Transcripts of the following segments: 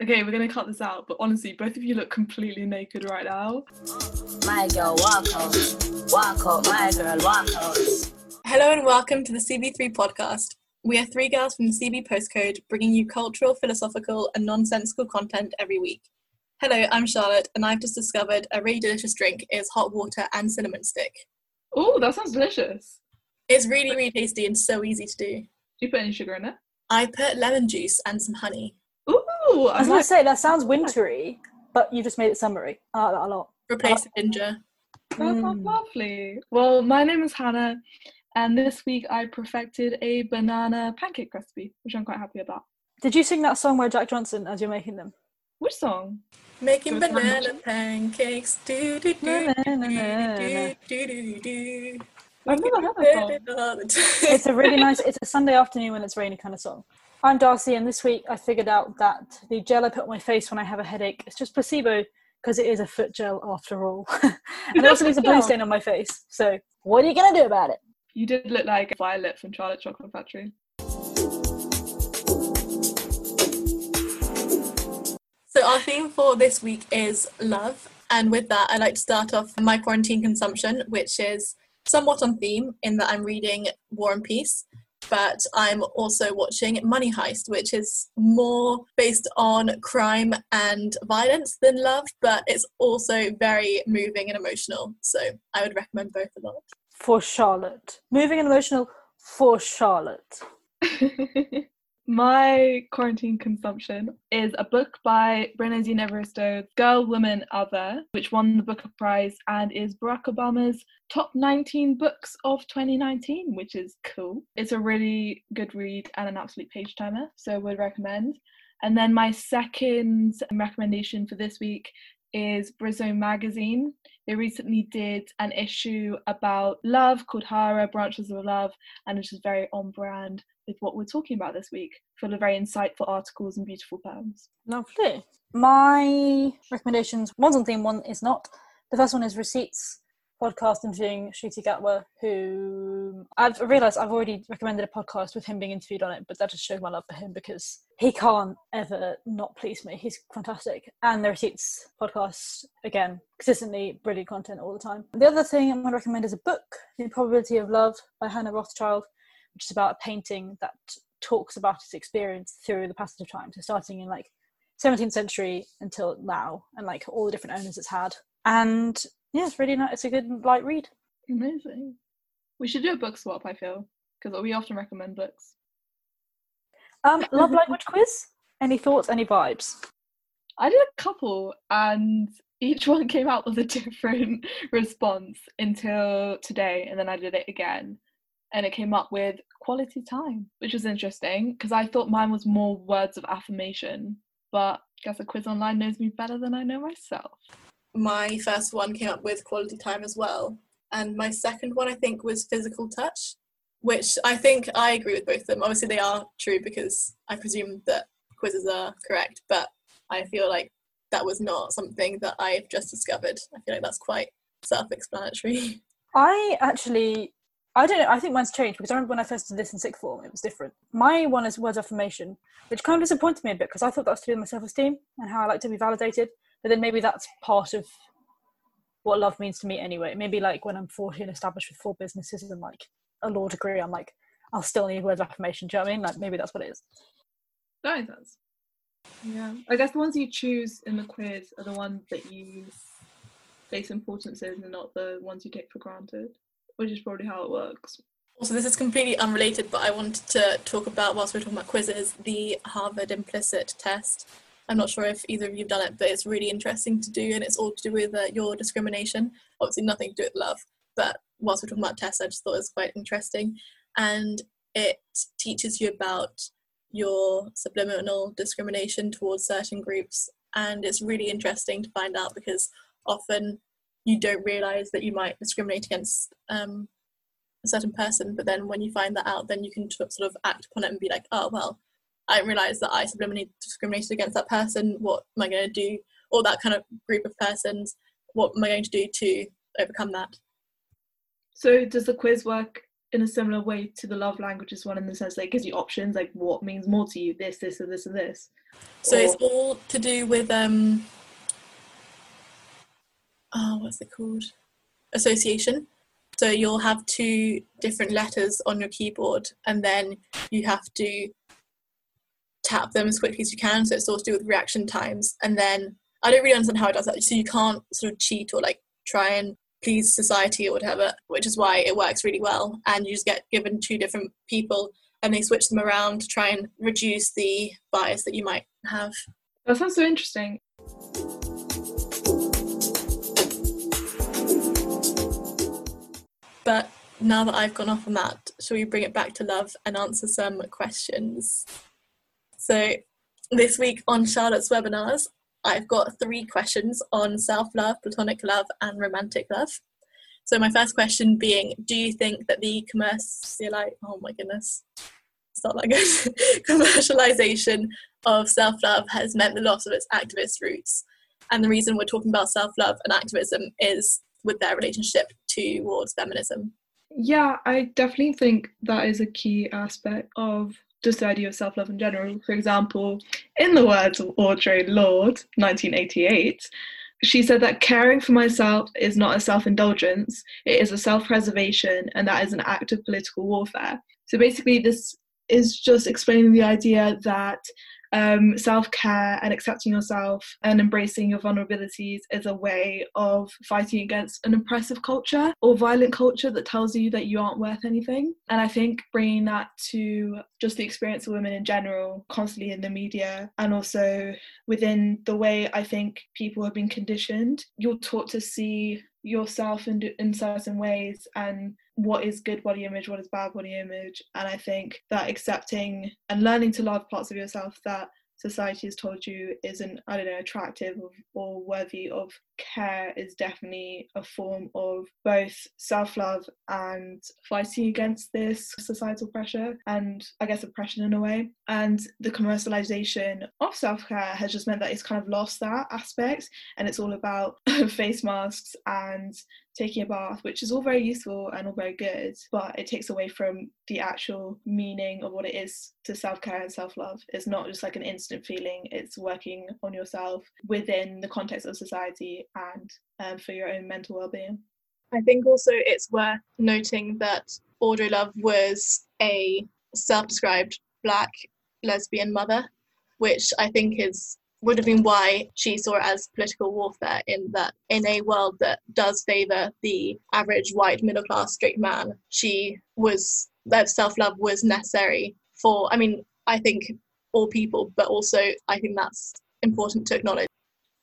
Okay, we're gonna cut this out, but honestly, both of you look completely naked right now. My girl, walk out. Walk out, my girl, walk out. Hello and welcome to the CB3 podcast. We are three girls from the CB postcode bringing you cultural, philosophical, and nonsensical content every week. Hello, I'm Charlotte, and I've just discovered a really delicious drink is hot water and cinnamon stick. Oh, that sounds delicious. It's really, really tasty and so easy to do. Do you put any sugar in it? I put lemon juice and some honey. Ooh, I was gonna say that sounds wintry, but you just made it summery. I like that a lot. Replace the ginger. That Mm. lovely. Well, my name is Hannah, and this week I perfected a banana pancake recipe, which I'm quite happy about. Did you sing that song by Jack Johnson as you're making them? Which song? Making Good banana sandwich. pancakes. Do do do do do do do do. I've never heard that song. It's a really nice. It's a Sunday afternoon when it's rainy kind of song. I'm Darcy, and this week I figured out that the gel I put on my face when I have a headache is just placebo because it is a foot gel after all, and it also leaves a blue stain on my face. So what are you gonna do about it? You did look like Violet from Charlotte Chocolate Factory. So our theme for this week is love, and with that, I'd like to start off my quarantine consumption, which is somewhat on theme in that I'm reading War and Peace, but I'm also watching Money Heist, which is more based on crime and violence than love, but it's also very moving and emotional. So I would recommend both a lot. For Charlotte, moving and emotional for Charlotte. My quarantine consumption is a book by Bernardine Evaristo, Girl, Woman, Other, which won the Booker Prize and is Barack Obama's top 19 books of 2019, which is cool. It's a really good read and an absolute page timer, so would recommend. And then my second recommendation for this week is Brizzo Magazine. They recently did an issue about love called Hara Branches of Love, and it's just very on brand with what we're talking about this week, full of very insightful articles and beautiful poems. Lovely. My recommendations, one's on theme, one is not. The first one is Receipts podcast interviewing Ncuti Gatwa, who I've realised I've already recommended a podcast with him being interviewed on it, but that just shows my love for him because he can't ever not please me. He's fantastic. And the Receipts podcast, again, consistently brilliant content all the time. The other thing I'm going to recommend is a book, The Probability of Love by Hannah Rothschild, which is about a painting that talks about its experience through the passage of time. So starting in like 17th century until now and like all the different owners it's had. And yeah, it's really nice. It's a good light read. Amazing. We should do a book swap, I feel, because we often recommend books. Um, love language quiz. Any thoughts? Any vibes? I did a couple, and each one came out with a different response until today, and then I did it again. And it came up with quality time, which was interesting because I thought mine was more words of affirmation, but I guess a quiz online knows me better than I know myself. My first one came up with quality time as well. And my second one, I think, was physical touch, which I think I agree with both of them. Obviously, they are true because I presume that quizzes are correct, but I feel like that was not something that I've just discovered. I feel like that's quite self explanatory. I actually, I don't know. I think mine's changed because I remember when I first did this in sixth form, it was different. My one is words affirmation, which kind of disappointed me a bit because I thought that was to do with my self esteem and how I like to be validated. But then maybe that's part of what love means to me anyway. Maybe like when I'm 40 and established with four businesses and like a law degree, I'm like, I'll still need words of affirmation. Do you know what I mean? Like maybe that's what it is. That makes sense. Yeah. I guess the ones you choose in the quiz are the ones that you place importance in and not the ones you take for granted, which is probably how it works. Also, this is completely unrelated, but I wanted to talk about, whilst we're talking about quizzes, the Harvard implicit test. I'm not sure if either of you have done it, but it's really interesting to do, and it's all to do with uh, your discrimination. Obviously, nothing to do with love, but whilst we're talking about tests, I just thought it was quite interesting. And it teaches you about your subliminal discrimination towards certain groups, and it's really interesting to find out because often you don't realize that you might discriminate against um, a certain person, but then when you find that out, then you can t- sort of act upon it and be like, oh, well, I didn't realize that I subliminally discriminated against that person. What am I going to do? Or that kind of group of persons. What am I going to do to overcome that? So does the quiz work in a similar way to the love languages one in the sense that it gives you options like what means more to you this this or this and this So Or- it's all to do with um oh what's it called? Association. So you'll have two different letters on your keyboard and then you have to tap them as quickly as you can. So it's all to do with reaction times. And then I don't really understand how it does that. So you can't sort of cheat or like try and please society or whatever, which is why it works really well. And you just get given two different people and they switch them around to try and reduce the bias that you might have. that sounds so interesting But now that I've gone off on that, shall we bring it back to love and answer some questions? So, this week on Charlotte's webinars, I've got three questions on self love, platonic love, and romantic love. So, my first question being Do you think that the commerciali- oh my goodness, it's not that good, commercialization of self love has meant the loss of its activist roots? And the reason we're talking about self love and activism is with their relationship towards feminism. Yeah, I definitely think that is a key aspect of just the idea of self love in general. For example, in the words of Audre Lorde, 1988, she said that caring for myself is not a self indulgence, it is a self preservation, and that is an act of political warfare. So basically, this is just explaining the idea that um, self care and accepting yourself and embracing your vulnerabilities is a way of fighting against an oppressive culture or violent culture that tells you that you aren't worth anything. And I think bringing that to just the experience of women in general, constantly in the media, and also within the way I think people have been conditioned, you're taught to see yourself in, in certain ways and what is good body image, what is bad body image. And I think that accepting and learning to love parts of yourself that society has told you isn't, I don't know, attractive or, or worthy of care is definitely a form of both self love and fighting against this societal pressure and I guess oppression in a way. And the commercialization of self care has just meant that it's kind of lost that aspect and it's all about face masks and taking a bath, which is all very useful and all very good, but it takes away from the actual meaning of what it is to self care and self love. It's not just like an instant feeling, it's working on yourself within the context of society and um, for your own mental well being. I think also it's worth noting that Audre Lorde was a self described black lesbian mother, which I think is would have been why she saw it as political warfare in that in a world that does favor the average white middle class straight man she was that self-love was necessary for i mean i think all people but also i think that's important to acknowledge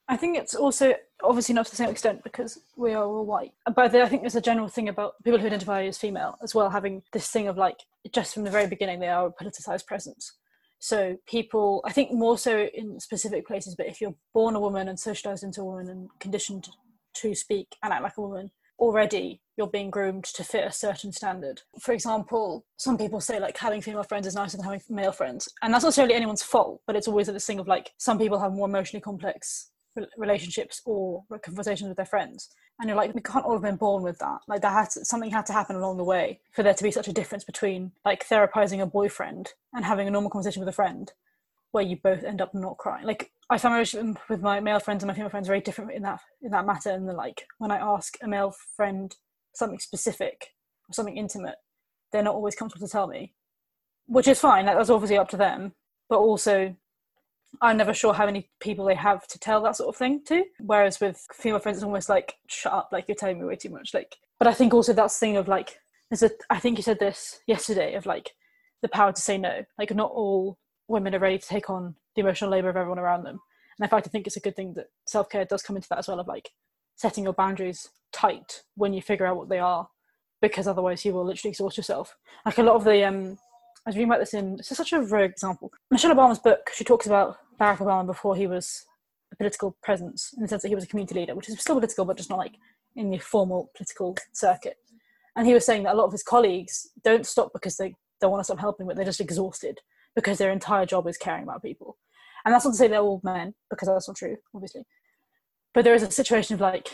I think it's also obviously not to the same extent because we are all white. But I think there's a general thing about people who identify as female as well having this thing of like just from the very beginning they are a politicized presence. So people, I think more so in specific places, but if you're born a woman and socialized into a woman and conditioned to speak and act like a woman, already you're being groomed to fit a certain standard. For example, some people say like having female friends is nicer than having male friends, and that's not necessarily anyone's fault, but it's always at this thing of like some people have more emotionally complex relationships or conversations with their friends. And you're like we can't all have been born with that. Like that had to, something had to happen along the way for there to be such a difference between like therapizing a boyfriend and having a normal conversation with a friend where you both end up not crying. Like i find my relationship with my male friends and my female friends very different in that in that matter and like when i ask a male friend something specific or something intimate they're not always comfortable to tell me which is fine. Like, that's obviously up to them. But also I'm never sure how many people they have to tell that sort of thing to. Whereas with female friends, it's almost like, shut up, like you're telling me way too much. Like, but I think also that thing of like, there's a, I think you said this yesterday of like the power to say no. Like, not all women are ready to take on the emotional labor of everyone around them. And in fact, I think it's a good thing that self care does come into that as well of like setting your boundaries tight when you figure out what they are, because otherwise you will literally exhaust yourself. Like a lot of the, um, I was reading about this in, this is such a rare example. Michelle Obama's book, she talks about Barack Obama before he was a political presence in the sense that he was a community leader, which is still political, but just not like in the formal political circuit. And he was saying that a lot of his colleagues don't stop because they don't want to stop helping, but they're just exhausted because their entire job is caring about people. And that's not to say they're all men, because that's not true, obviously. But there is a situation of like,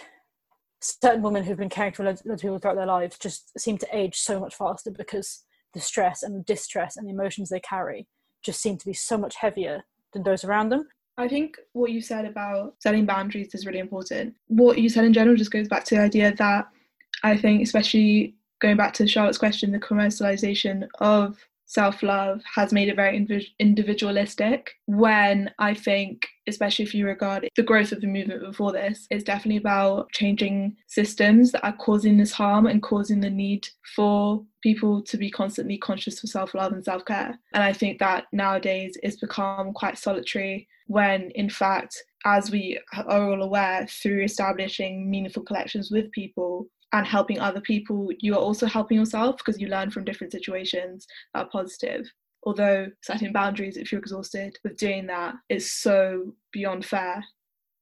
certain women who've been caring for loads, of people throughout their lives just seem to age so much faster because the stress and the distress and the emotions they carry just seem to be so much heavier those around them. I think what you said about setting boundaries is really important. What you said in general just goes back to the idea that I think, especially going back to Charlotte's question, the commercialization of self love has made it very individualistic. When I think, especially if you regard the growth of the movement before this, it's definitely about changing systems that are causing this harm and causing the need for people to be constantly conscious for self love and self care. And I think that nowadays it's become quite solitary when, in fact, as we are all aware, through establishing meaningful collections with people, and helping other people, you are also helping yourself because you learn from different situations that are positive. Although setting boundaries, if you're exhausted with doing that, is so beyond fair.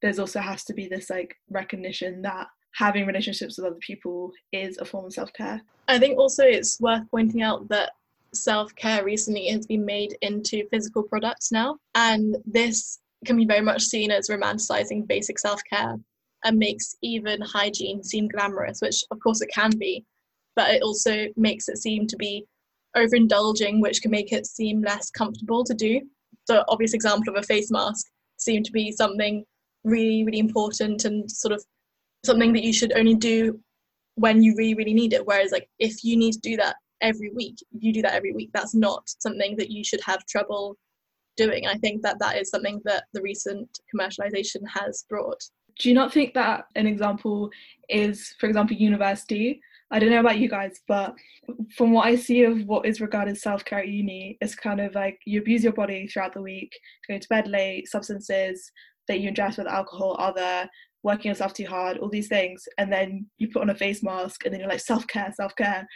There's also has to be this like recognition that having relationships with other people is a form of self care. I think also it's worth pointing out that self care recently has been made into physical products now, and this can be very much seen as romanticizing basic self care and makes even hygiene seem glamorous, which of course it can be, but it also makes it seem to be overindulging, which can make it seem less comfortable to do. The obvious example of a face mask seemed to be something really, really important and sort of something that you should only do when you really, really need it. Whereas, like, if you need to do that every week, you do that every week. That's not something that you should have trouble doing. I think that that is something that the recent commercialization has brought do you not think that an example is, for example, university? I don't know about you guys, but from what I see of what is regarded self care at uni, it's kind of like you abuse your body throughout the week, going to bed late, substances that you ingest with alcohol other, working yourself too hard, all these things, and then you put on a face mask and then you're like self care, self care.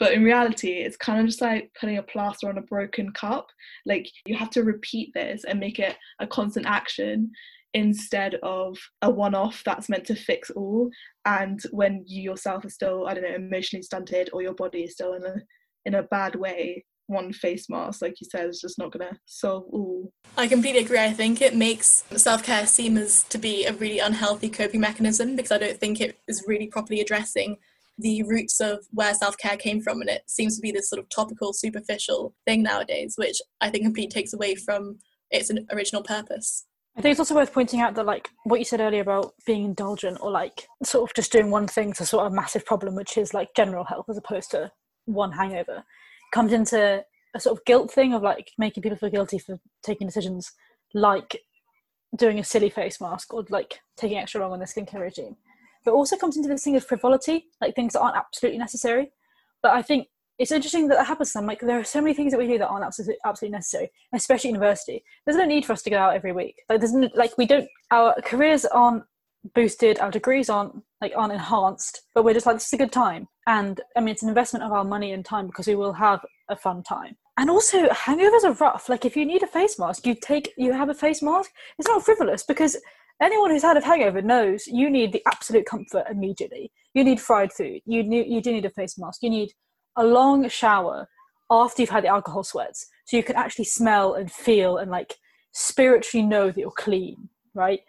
But in reality, it's kind of just like putting a plaster on a broken cup. Like you have to repeat this and make it a constant action instead of a one off that's meant to fix all. And when you yourself are still, I don't know, emotionally stunted or your body is still in a in a bad way, one face mask, like you said, is just not to solve all. I completely agree. I think it makes self care seem as to be a really unhealthy coping mechanism because I don't think it is really properly addressing the roots of where self care came from. And it seems to be this sort of topical, superficial thing nowadays, which I think completely takes away from its original purpose. I think it's also worth pointing out that, like, what you said earlier about being indulgent or, like, sort of just doing one thing to sort of a massive problem, which is, like, general health as opposed to one hangover, comes into a sort of guilt thing of, like, making people feel guilty for taking decisions like doing a silly face mask or, like, taking extra long on their skincare regime. But also comes into this thing of frivolity, like things that aren't absolutely necessary. But I think it's interesting that that happens. Like, there are so many things that we do that aren't absolutely, absolutely necessary, especially university. There's no need for us to go out every week. Like, there's no, like we don't. Our careers aren't boosted. Our degrees aren't like aren't enhanced. But we're just like, this is a good time. And I mean, it's an investment of our money and time because we will have a fun time. And also, hangovers are rough. Like, if you need a face mask, you take you have a face mask. It's not frivolous because anyone who's had a hangover knows you need the absolute comfort immediately. You need fried food. You need, you do need a face mask. You need a long shower after you've had the alcohol sweats so you can actually smell and feel and like spiritually know that you're clean right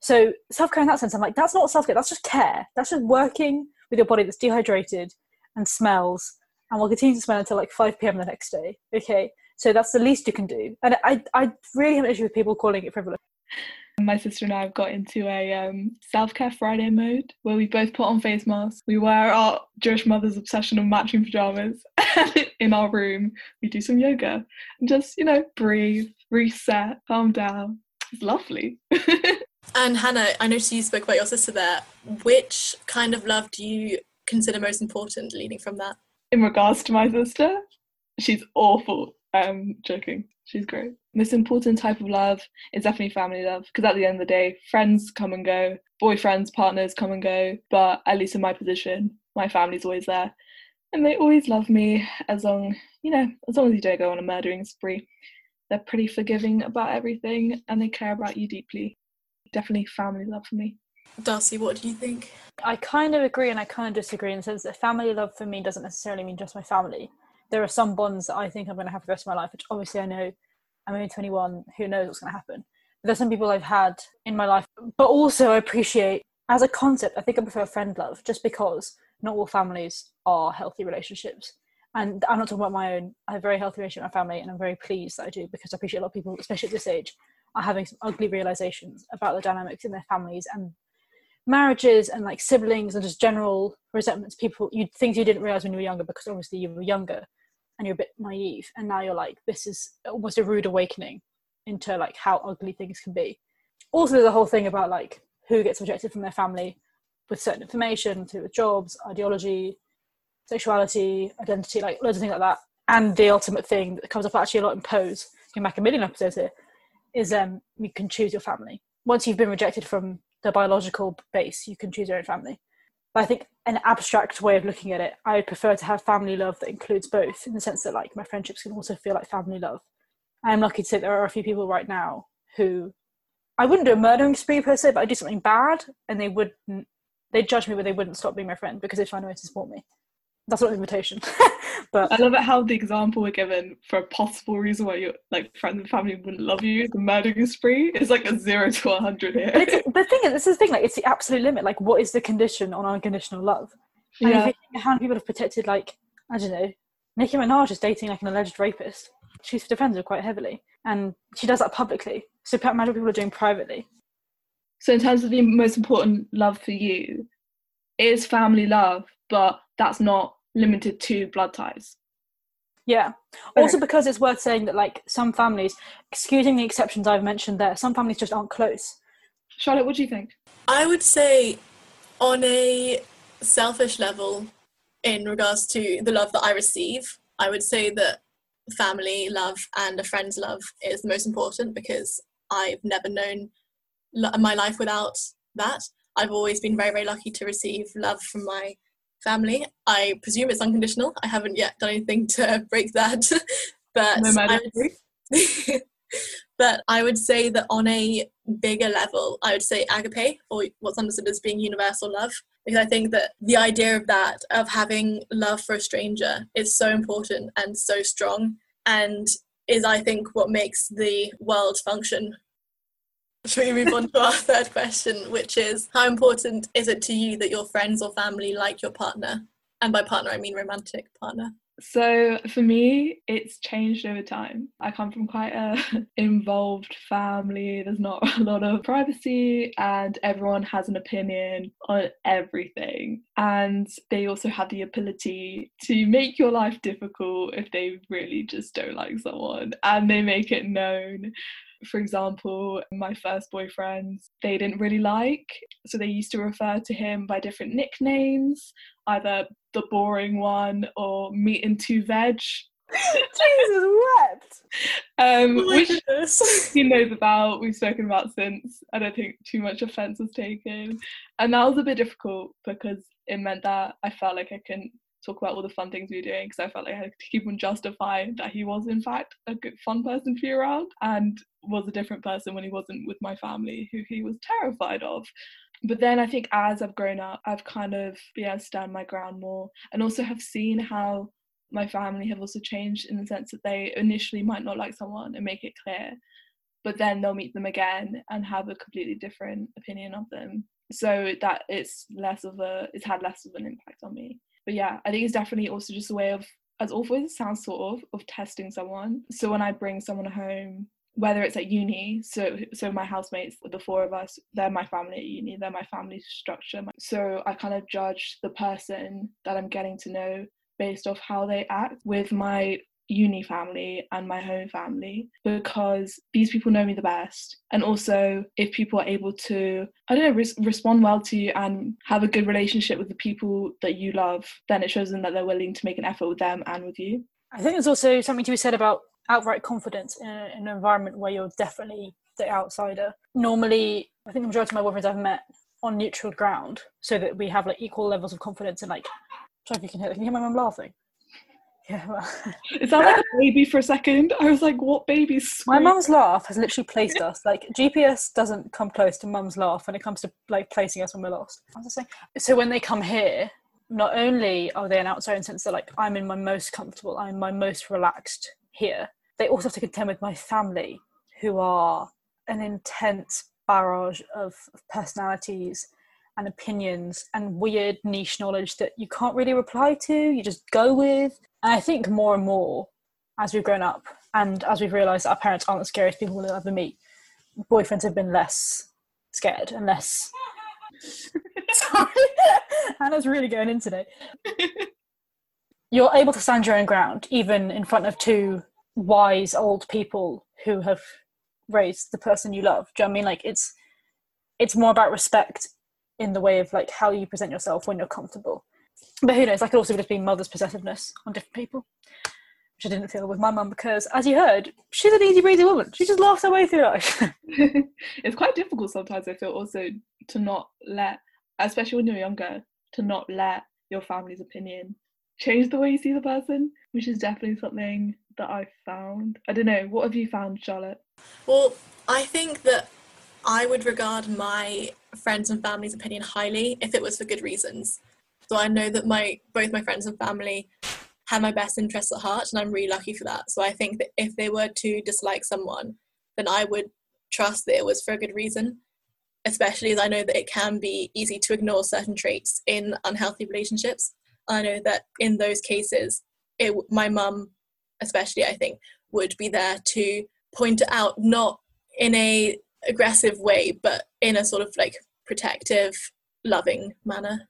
so self-care in that sense i'm like that's not self-care that's just care that's just working with your body that's dehydrated and smells and will continue to smell until like 5 p.m the next day okay so that's the least you can do and i i really have an issue with people calling it frivolous my sister and I have got into a um, self care Friday mode where we both put on face masks. We wear our Jewish mother's obsession of matching pajamas. in our room, we do some yoga and just, you know, breathe, reset, calm down. It's lovely. and Hannah, I noticed you spoke about your sister there. Which kind of love do you consider most important leading from that? In regards to my sister, she's awful. I'm joking. She's great. Most important type of love is definitely family love because at the end of the day, friends come and go, boyfriends, partners come and go, but at least in my position, my family's always there. And they always love me as long, you know, as long as you don't go on a murdering spree. They're pretty forgiving about everything and they care about you deeply. Definitely family love for me. Darcy, what do you think? I kind of agree and I kind of disagree in the sense that family love for me doesn't necessarily mean just my family there are some bonds that I think I'm going to have for the rest of my life, which obviously I know I'm only 21, who knows what's going to happen. But there's some people I've had in my life, but also I appreciate as a concept, I think I prefer friend love just because not all families are healthy relationships. And I'm not talking about my own. I have a very healthy relationship with my family, and I'm very pleased that I do because I appreciate a lot of people, especially at this age, are having some ugly realizations about the dynamics in their families and marriages and like siblings and just general resentments. People, you things you didn't realize when you were younger because obviously you were younger and you're a bit naive, and now you're like, this is almost a rude awakening into like how ugly things can be. Also, the whole thing about like who gets rejected from their family with certain information, to with jobs, ideology, sexuality, identity, like loads of things like that. And the ultimate thing that comes up actually a lot in Pose, you make a million episodes here, is um you can choose your family. Once you've been rejected from the biological base, you can choose your own family. But I think an abstract way of looking at it, I would prefer to have family love that includes both, in the sense that like my friendships can also feel like family love. I'm lucky to say there are a few people right now who I wouldn't do a murdering spree per se, but I'd do something bad and they wouldn't they'd judge me but they wouldn't stop being my friend because they'd find a way to support me. That's not an invitation. but I love it how the example we're given for a possible reason why your like friends and family wouldn't love you, the murdering spree, is like a zero to a hundred here. but, it's, the thing is, this is the thing. Like, it's the absolute limit. Like, what is the condition on unconditional love? And yeah. you how many people have protected, like, I don't know, Nicki Minaj is dating like an alleged rapist. She's defended her quite heavily, and she does that publicly. So imagine what people are doing privately. So in terms of the most important love for you, it is family love, but that's not limited to blood ties. Yeah. Also, because it's worth saying that, like, some families, excusing the exceptions I've mentioned there, some families just aren't close. Charlotte, what do you think? I would say, on a selfish level, in regards to the love that I receive, I would say that family love and a friend's love is the most important because I've never known my life without that. I've always been very, very lucky to receive love from my family. I presume it's unconditional. I haven't yet done anything to break that, but No matter. I but I would say that on a bigger level, I would say agape, or what's understood as being universal love, because I think that the idea of that, of having love for a stranger, is so important and so strong, and is I think what makes the world function. Shall we move on to our third question, which is how important is it to you that your friends or family like your partner? And by partner, I mean romantic partner. So for me, it's changed over time. I come from quite a involved family. There's not a lot of privacy, and everyone has an opinion on everything. And they also have the ability to make your life difficult if they really just don't like someone, and they make it known. For example, my first boyfriend, they didn't really like, so they used to refer to him by different nicknames either the boring one or meat and two veg. Jesus wept. Um, Oh which he knows about, we've spoken about since. I don't think too much offense was taken. And that was a bit difficult because it meant that I felt like I couldn't talk about all the fun things we were doing because I felt like I had to keep on justifying that he was, in fact, a good, fun person to be around and was a different person when he wasn't with my family, who he was terrified of. But then I think as I've grown up, I've kind of been able to stand my ground more and also have seen how my family have also changed in the sense that they initially might not like someone and make it clear, but then they'll meet them again and have a completely different opinion of them. So that it's less of a, it's had less of an impact on me. But yeah, I think it's definitely also just a way of, as awful as it sounds, sort of, of testing someone. So when I bring someone home whether it's at uni so so my housemates the four of us they're my family at uni they're my family structure so i kind of judge the person that i'm getting to know based off how they act with my uni family and my home family because these people know me the best and also if people are able to i don't know res- respond well to you and have a good relationship with the people that you love then it shows them that they're willing to make an effort with them and with you I think there's also something to be said about outright confidence in, a, in an environment where you're definitely the outsider. Normally, I think the majority of my boyfriends I've met on neutral ground, so that we have like equal levels of confidence and like. Sorry if you can hear. Can you hear my mum laughing? Yeah. Well, it sounded like a baby for a second i was like what baby's my mum's laugh has literally placed us. Like GPS doesn't come close to mum's laugh when it comes to like placing us when we're lost. I was just saying. So when they come here, not only are they an outsider in the sense that like I'm in my most comfortable, I'm my most relaxed here. They also have to contend with my family, who are an intense barrage of personalities and opinions and weird niche knowledge that you can't really reply to, you just go with. And I think more and more as we've grown up and as we've realised that our parents aren't the scariest people we'll ever meet, boyfriends have been less scared and less. Sorry, Hannah's really going in today. You're able to stand your own ground, even in front of two wise old people who have raised the person you love. Do you know what I mean? Like it's it's more about respect in the way of like how you present yourself when you're comfortable. But who knows? That could also just be mother's possessiveness on different people, which I didn't feel with my mum because, as you heard, she's an easy breezy woman. She just laughs her way through life. it's quite difficult sometimes, I feel, also to not let, especially when you're younger, to not let your family's opinion change the way you see the person, which is definitely something that I've found. I don't know, what have you found, Charlotte? Well, I think that I would regard my friends and family's opinion highly if it was for good reasons. So I know that my both my friends and family have my best interests at heart, and I'm really lucky for that. So I think that if they were to dislike someone, then I would trust that it was for a good reason. Especially as I know that it can be easy to ignore certain traits in unhealthy relationships. I know that in those cases, it, my mum, especially, I think, would be there to point out, not in a aggressive way, but in a sort of like protective, loving manner.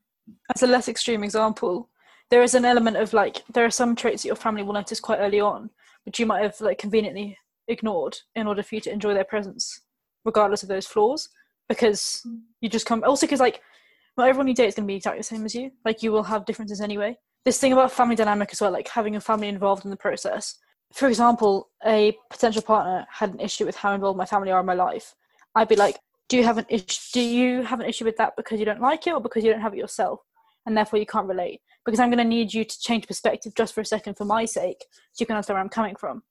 As a less extreme example, there is an element of like there are some traits that your family will notice quite early on, which you might have like conveniently ignored in order for you to enjoy their presence, regardless of those flaws. Because you just come also because like not everyone you date is going to be exactly the same as you. Like you will have differences anyway. This thing about family dynamic as well, like having a family involved in the process. For example, a potential partner had an issue with how involved my family are in my life. I'd be like, do you have an issue? Do you have an issue with that because you don't like it, or because you don't have it yourself, and therefore you can't relate? Because I'm going to need you to change perspective just for a second for my sake, so you can understand where I'm coming from.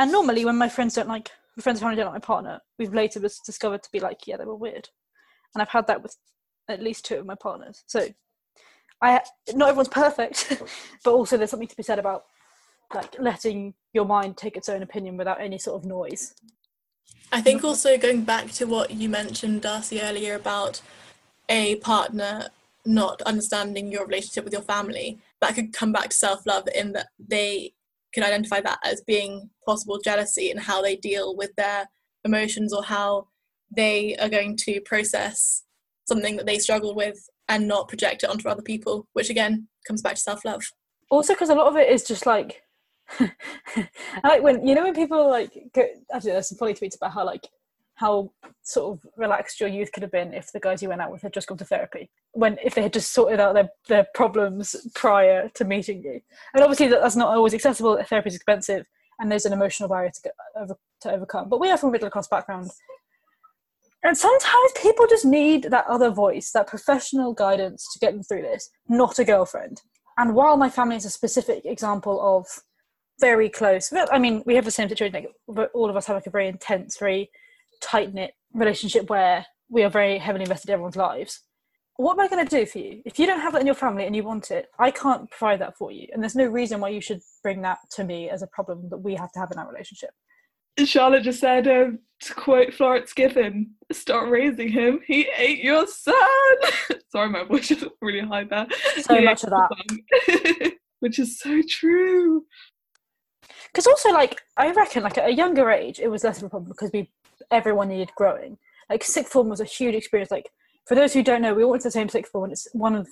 And normally, when my friends don't like, my friends family don't like my partner, we've later discovered to be like, yeah, they were weird, and I've had that with at least two of my partners. So, I not everyone's perfect, but also there's something to be said about like letting your mind take its own opinion without any sort of noise. I think also going back to what you mentioned, Darcy, earlier about a partner not understanding your relationship with your family, that could come back to self love in that they can identify that as being possible jealousy and how they deal with their emotions or how they are going to process something that they struggle with and not project it onto other people, which again comes back to self love. Also, because a lot of it is just like like when you know when people like go, I don't know, there's some funny tweets about how like how sort of relaxed your youth could have been if the guys you went out with had just gone to therapy. When if they had just sorted out their, their problems prior to meeting you. And obviously that, that's not always accessible. Therapy is expensive and there's an emotional barrier to, get over, to overcome. But we are from middle class background. And sometimes people just need that other voice that professional guidance to get them through this not a girlfriend. And while my family is a specific example of very close. I mean, we have the same situation. Like, all of us have like a very intense, very tight knit relationship where we are very heavily invested in everyone's lives. What am I going to do for you if you don't have that in your family and you want it? I can't provide that for you, and there's no reason why you should bring that to me as a problem that we have to have in our relationship. Charlotte just said, um, to quote Florence Given, start raising him. He ate your son. Sorry, my voice is really high there. So he much of that. Which is so true because also like I reckon like at a younger age it was less of a problem because we everyone needed growing. Like sixth form was a huge experience. Like for those who don't know, we all went to the same sixth form, and it's one of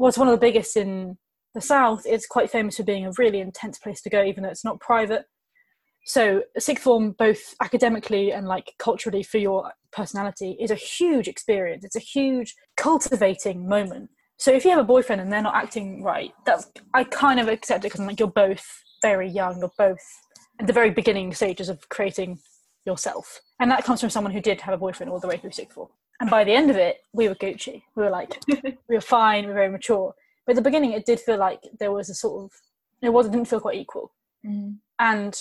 it's one of the biggest in the south. It's quite famous for being a really intense place to go, even though it's not private. So sixth form, both academically and like culturally for your personality, is a huge experience. It's a huge cultivating moment. So if you have a boyfriend and they're not acting right, that's I kind of accept it because like you're both very young or both at the very beginning stages of creating yourself. And that comes from someone who did have a boyfriend all the way through sixth form. And by the end of it, we were Gucci. We were like, we were fine, we were very mature. But at the beginning, it did feel like there was a sort of, it was, it didn't feel quite equal. Mm. And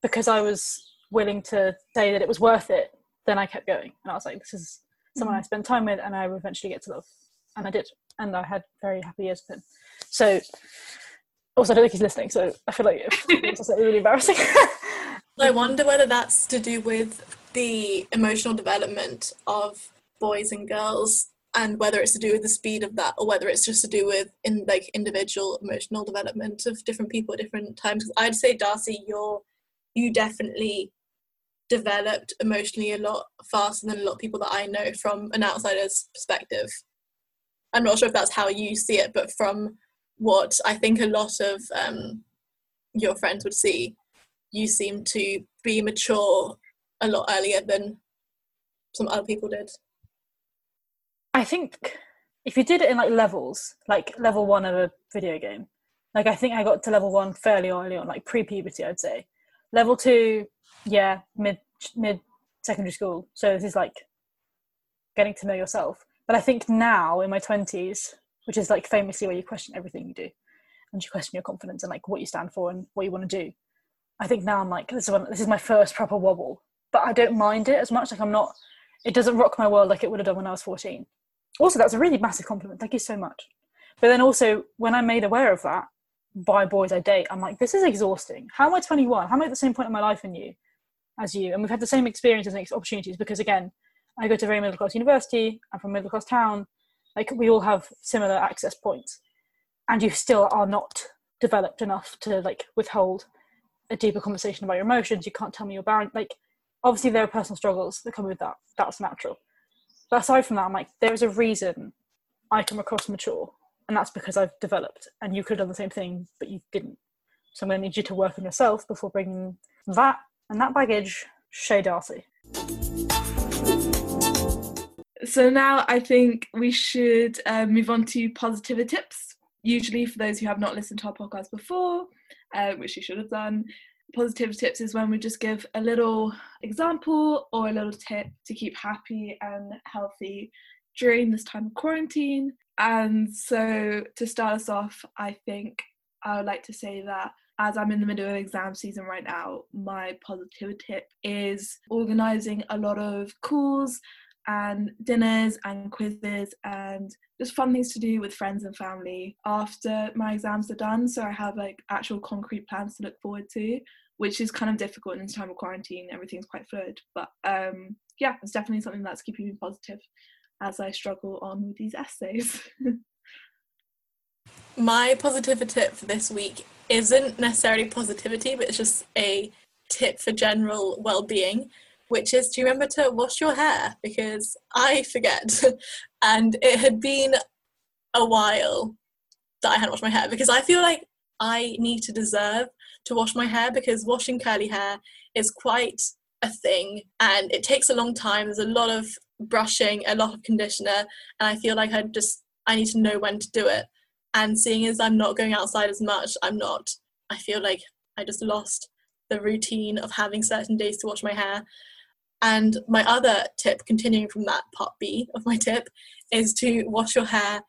because I was willing to say that it was worth it, then I kept going. And I was like, this is someone mm. I spend time with and I will eventually get to love. And I did. And I had very happy years with him. So also, I don't think he's listening, so I feel like it's really embarrassing. I wonder whether that's to do with the emotional development of boys and girls and whether it's to do with the speed of that or whether it's just to do with in like individual emotional development of different people at different times. I'd say Darcy, you're you definitely developed emotionally a lot faster than a lot of people that I know from an outsider's perspective. I'm not sure if that's how you see it, but from what I think a lot of um, your friends would see, you seem to be mature a lot earlier than some other people did. I think if you did it in like levels, like level one of a video game, like I think I got to level one fairly early on, like pre-puberty, I'd say. Level two, yeah, mid mid secondary school. So this is like getting to know yourself. But I think now in my twenties, which is like famously where you question everything you do, and you question your confidence and like what you stand for and what you want to do. I think now I'm like this is one, this is my first proper wobble, but I don't mind it as much. Like I'm not. It doesn't rock my world like it would have done when I was 14. Also, that's a really massive compliment. Thank you so much. But then also, when I'm made aware of that by boys I date, I'm like, this is exhausting. How am I 21? How am I at the same point in my life in you as you? And we've had the same experiences and opportunities because, again, I go to a very middle class university. I'm from a middle class town. Like, we all have similar access points. And you still are not developed enough to like withhold a deeper conversation about your emotions. You can't tell me your bound. Like, obviously, there are personal struggles that come with that. That's natural but aside from that, I'm like, there is a reason I come across mature, and that's because I've developed. And you could have done the same thing, but you didn't. So I'm going to need you to work on yourself before bringing that and that baggage, Shay Darcy. So now I think we should uh, move on to positivity tips. Usually, for those who have not listened to our podcast before, uh, which you should have done, positive tips is when we just give a little example or a little tip to keep happy and healthy during this time of quarantine. And so, to start us off, I think I would like to say that as I'm in the middle of exam season right now, my positive tip is organizing a lot of calls and dinners and quizzes and just fun things to do with friends and family after my exams are done. So I have like actual concrete plans to look forward to which is kind of difficult in this time of quarantine. Everything's quite fluid, but um, yeah, it's definitely something that's keeping me positive as I struggle on with these essays. My positivity tip for this week isn't necessarily positivity, but it's just a tip for general well-being, which is do you remember to wash your hair because I forget, and it had been a while that I hadn't washed my hair because I feel like I need to deserve to wash my hair because washing curly hair is quite a thing and it takes a long time. There's a lot of brushing, a lot of conditioner, and I feel like I just I need to know when to do it. And seeing as I'm not going outside as much, I'm not. I feel like I just lost the routine of having certain days to wash my hair. And my other tip, continuing from that part B of my tip, is to wash your hair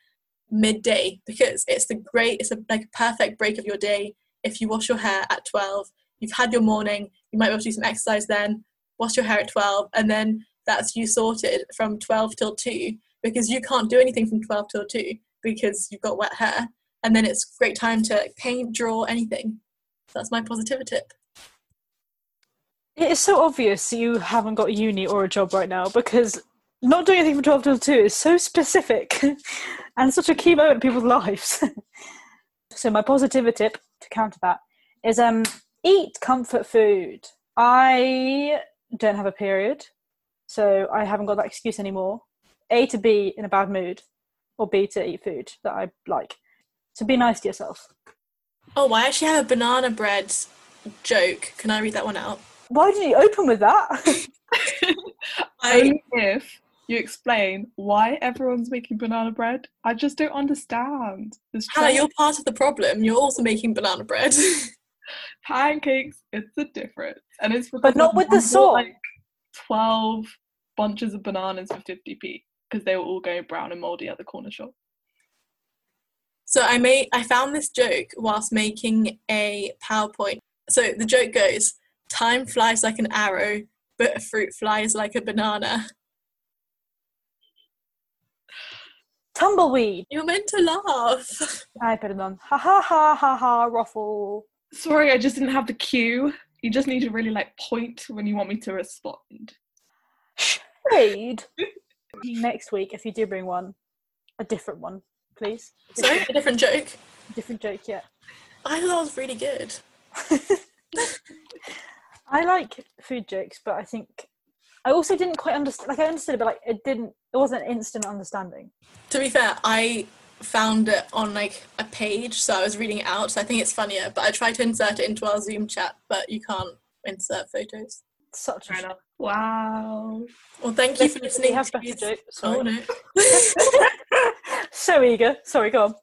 midday because it's the great, it's a like a perfect break of your day if you wash your hair at 12, you've had your morning, you might be able to do some exercise then, wash your hair at 12, and then that's you sorted from 12 till 2 because you can't do anything from 12 till 2 because you've got wet hair. And then it's great time to paint, draw, anything. That's my positive tip. It is so obvious you haven't got uni or a job right now because not doing anything from 12 till 2 is so specific and such a key moment in people's lives. so my positive tip to counter that is um eat comfort food. I don't have a period, so I haven't got that excuse anymore. A to be in a bad mood, or B to eat food that I like. So be nice to yourself. Oh, I actually have a banana bread joke. Can I read that one out? Why did you open with that? I, if you explain why everyone's making banana bread. I just don't understand. Hannah, you're part of the problem. You're also making banana bread. Pancakes, it's a difference. And it's But not with the salt. Like 12 bunches of bananas for 50p because they were all going brown and moldy at the corner shop. So I made I found this joke whilst making a PowerPoint. So the joke goes, time flies like an arrow, but a fruit flies like a banana. Tumbleweed. You're meant to laugh. I put it on. Ha ha ha ha ha. Ruffle. Sorry, I just didn't have the cue. You just need to really like point when you want me to respond. Shade. Next week, if you do bring one, a different one, please. Sorry, a different joke. Different joke, yeah. I thought that was really good. I like food jokes, but I think I also didn't quite understand. Like I understood it, but like it didn't. It wasn't instant understanding. To be fair, I found it on like a page, so I was reading it out. So I think it's funnier. But I tried to insert it into our Zoom chat, but you can't insert photos. Such a Fair enough. Wow. Well, thank you for Let's- listening. we have to better these- joke. Oh no. so eager. Sorry, go on.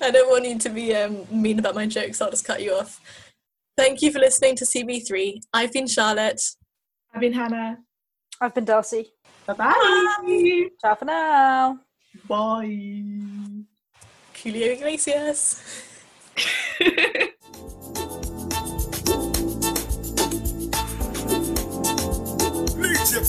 I don't want you to be um, mean about my jokes. I'll just cut you off. Thank you for listening to CB3. I've been Charlotte. I've been Hannah. I've been Darcy. Bye-bye. Ciao for now. Bye. Julio Iglesias. Legion